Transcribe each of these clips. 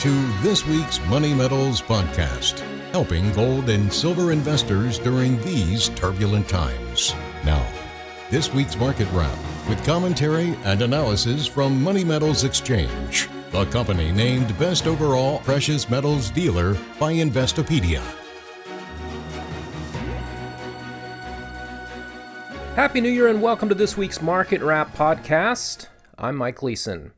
to this week's Money Metals podcast, helping gold and silver investors during these turbulent times. Now, this week's market wrap with commentary and analysis from Money Metals Exchange, the company named Best Overall Precious Metals Dealer by Investopedia. Happy New Year and welcome to this week's Market Wrap podcast. I'm Mike Gleason.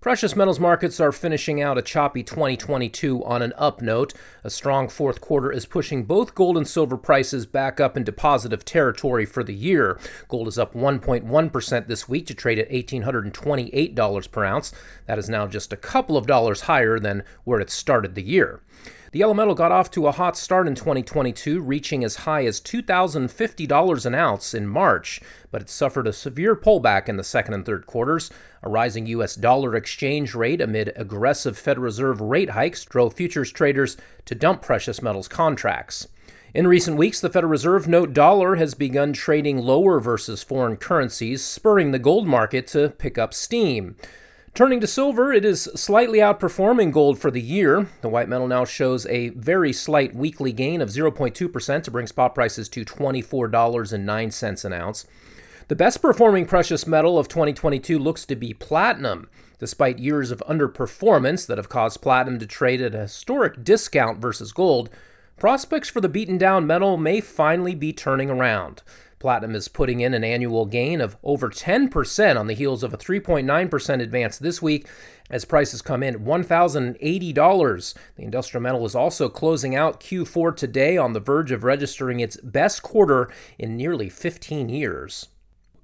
Precious metals markets are finishing out a choppy 2022 on an up note. A strong fourth quarter is pushing both gold and silver prices back up into positive territory for the year. Gold is up 1.1% this week to trade at $1,828 per ounce. That is now just a couple of dollars higher than where it started the year. The yellow metal got off to a hot start in 2022, reaching as high as $2,050 an ounce in March, but it suffered a severe pullback in the second and third quarters. A rising U.S. dollar exchange rate amid aggressive Fed Reserve rate hikes drove futures traders to dump precious metals contracts. In recent weeks, the Federal Reserve note dollar has begun trading lower versus foreign currencies, spurring the gold market to pick up steam. Turning to silver, it is slightly outperforming gold for the year. The white metal now shows a very slight weekly gain of 0.2% to bring spot prices to $24.09 an ounce. The best performing precious metal of 2022 looks to be platinum. Despite years of underperformance that have caused platinum to trade at a historic discount versus gold, prospects for the beaten down metal may finally be turning around. Platinum is putting in an annual gain of over 10% on the heels of a 3.9% advance this week as prices come in at $1,080. The industrial metal is also closing out Q4 today on the verge of registering its best quarter in nearly 15 years.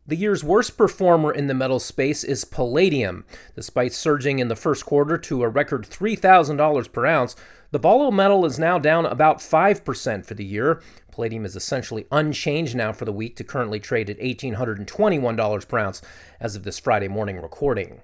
The year's worst performer in the metal space is palladium. Despite surging in the first quarter to a record $3,000 per ounce, the bolo metal is now down about 5% for the year. Palladium is essentially unchanged now for the week to currently trade at $1,821 per ounce as of this Friday morning recording.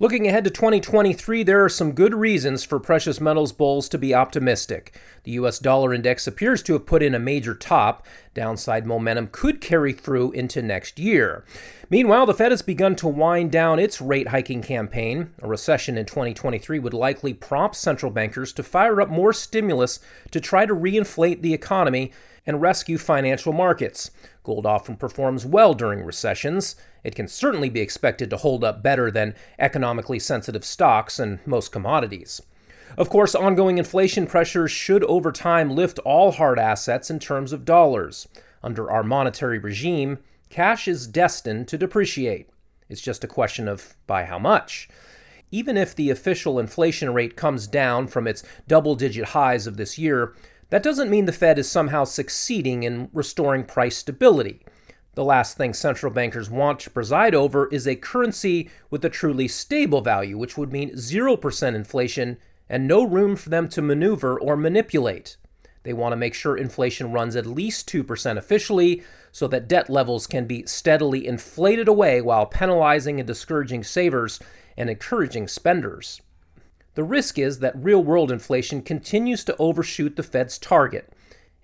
Looking ahead to 2023, there are some good reasons for precious metals bulls to be optimistic. The US dollar index appears to have put in a major top. Downside momentum could carry through into next year. Meanwhile, the Fed has begun to wind down its rate hiking campaign. A recession in 2023 would likely prompt central bankers to fire up more stimulus to try to reinflate the economy and rescue financial markets. Gold often performs well during recessions. It can certainly be expected to hold up better than economically sensitive stocks and most commodities. Of course, ongoing inflation pressures should over time lift all hard assets in terms of dollars. Under our monetary regime, cash is destined to depreciate. It's just a question of by how much. Even if the official inflation rate comes down from its double digit highs of this year, that doesn't mean the Fed is somehow succeeding in restoring price stability. The last thing central bankers want to preside over is a currency with a truly stable value, which would mean 0% inflation and no room for them to maneuver or manipulate. They want to make sure inflation runs at least 2% officially so that debt levels can be steadily inflated away while penalizing and discouraging savers and encouraging spenders. The risk is that real world inflation continues to overshoot the Fed's target.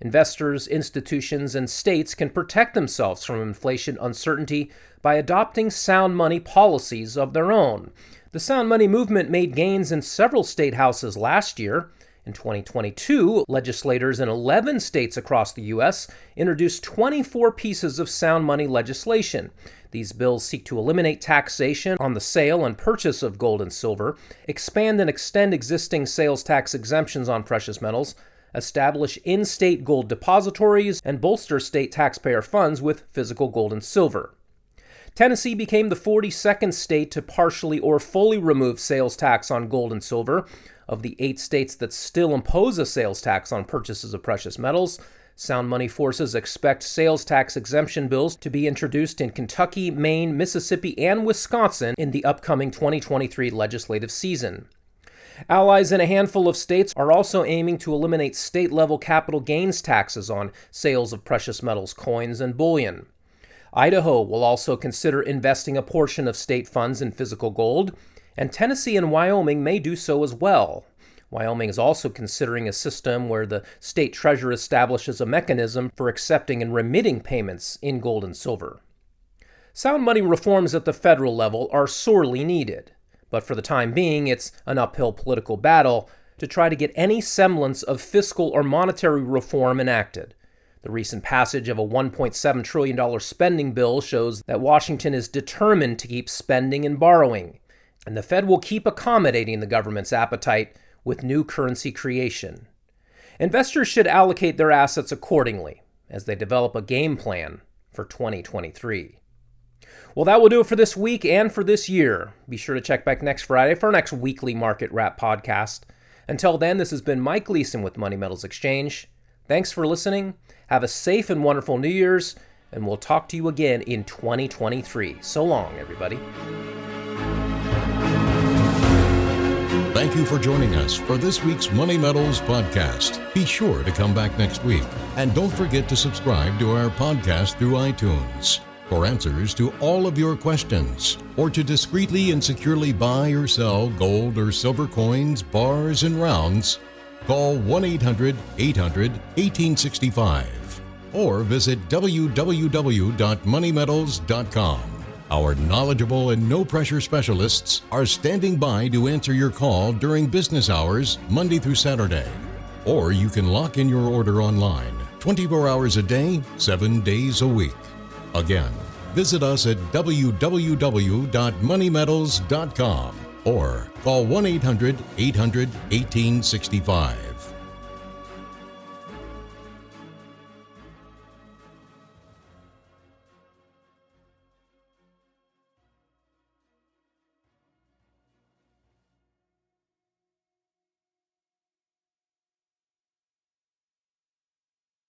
Investors, institutions, and states can protect themselves from inflation uncertainty by adopting sound money policies of their own. The sound money movement made gains in several state houses last year. In 2022, legislators in 11 states across the U.S. introduced 24 pieces of sound money legislation. These bills seek to eliminate taxation on the sale and purchase of gold and silver, expand and extend existing sales tax exemptions on precious metals, establish in state gold depositories, and bolster state taxpayer funds with physical gold and silver. Tennessee became the 42nd state to partially or fully remove sales tax on gold and silver, of the eight states that still impose a sales tax on purchases of precious metals, Sound Money forces expect sales tax exemption bills to be introduced in Kentucky, Maine, Mississippi, and Wisconsin in the upcoming 2023 legislative season. Allies in a handful of states are also aiming to eliminate state level capital gains taxes on sales of precious metals, coins, and bullion. Idaho will also consider investing a portion of state funds in physical gold, and Tennessee and Wyoming may do so as well. Wyoming is also considering a system where the state treasurer establishes a mechanism for accepting and remitting payments in gold and silver. Sound money reforms at the federal level are sorely needed, But for the time being, it's an uphill political battle to try to get any semblance of fiscal or monetary reform enacted. The recent passage of a $1.7 trillion spending bill shows that Washington is determined to keep spending and borrowing, and the Fed will keep accommodating the government's appetite with new currency creation. Investors should allocate their assets accordingly as they develop a game plan for 2023. Well, that will do it for this week and for this year. Be sure to check back next Friday for our next weekly market wrap podcast. Until then, this has been Mike Gleason with Money Metals Exchange. Thanks for listening. Have a safe and wonderful New Year's, and we'll talk to you again in 2023. So long, everybody. Thank you for joining us for this week's Money Metals podcast. Be sure to come back next week. And don't forget to subscribe to our podcast through iTunes. For answers to all of your questions, or to discreetly and securely buy or sell gold or silver coins, bars, and rounds, call 1 800 800 1865 or visit www.moneymetals.com. Our knowledgeable and no pressure specialists are standing by to answer your call during business hours, Monday through Saturday. Or you can lock in your order online 24 hours a day, 7 days a week. Again, visit us at www.moneymetals.com or call 1 800 800 1865.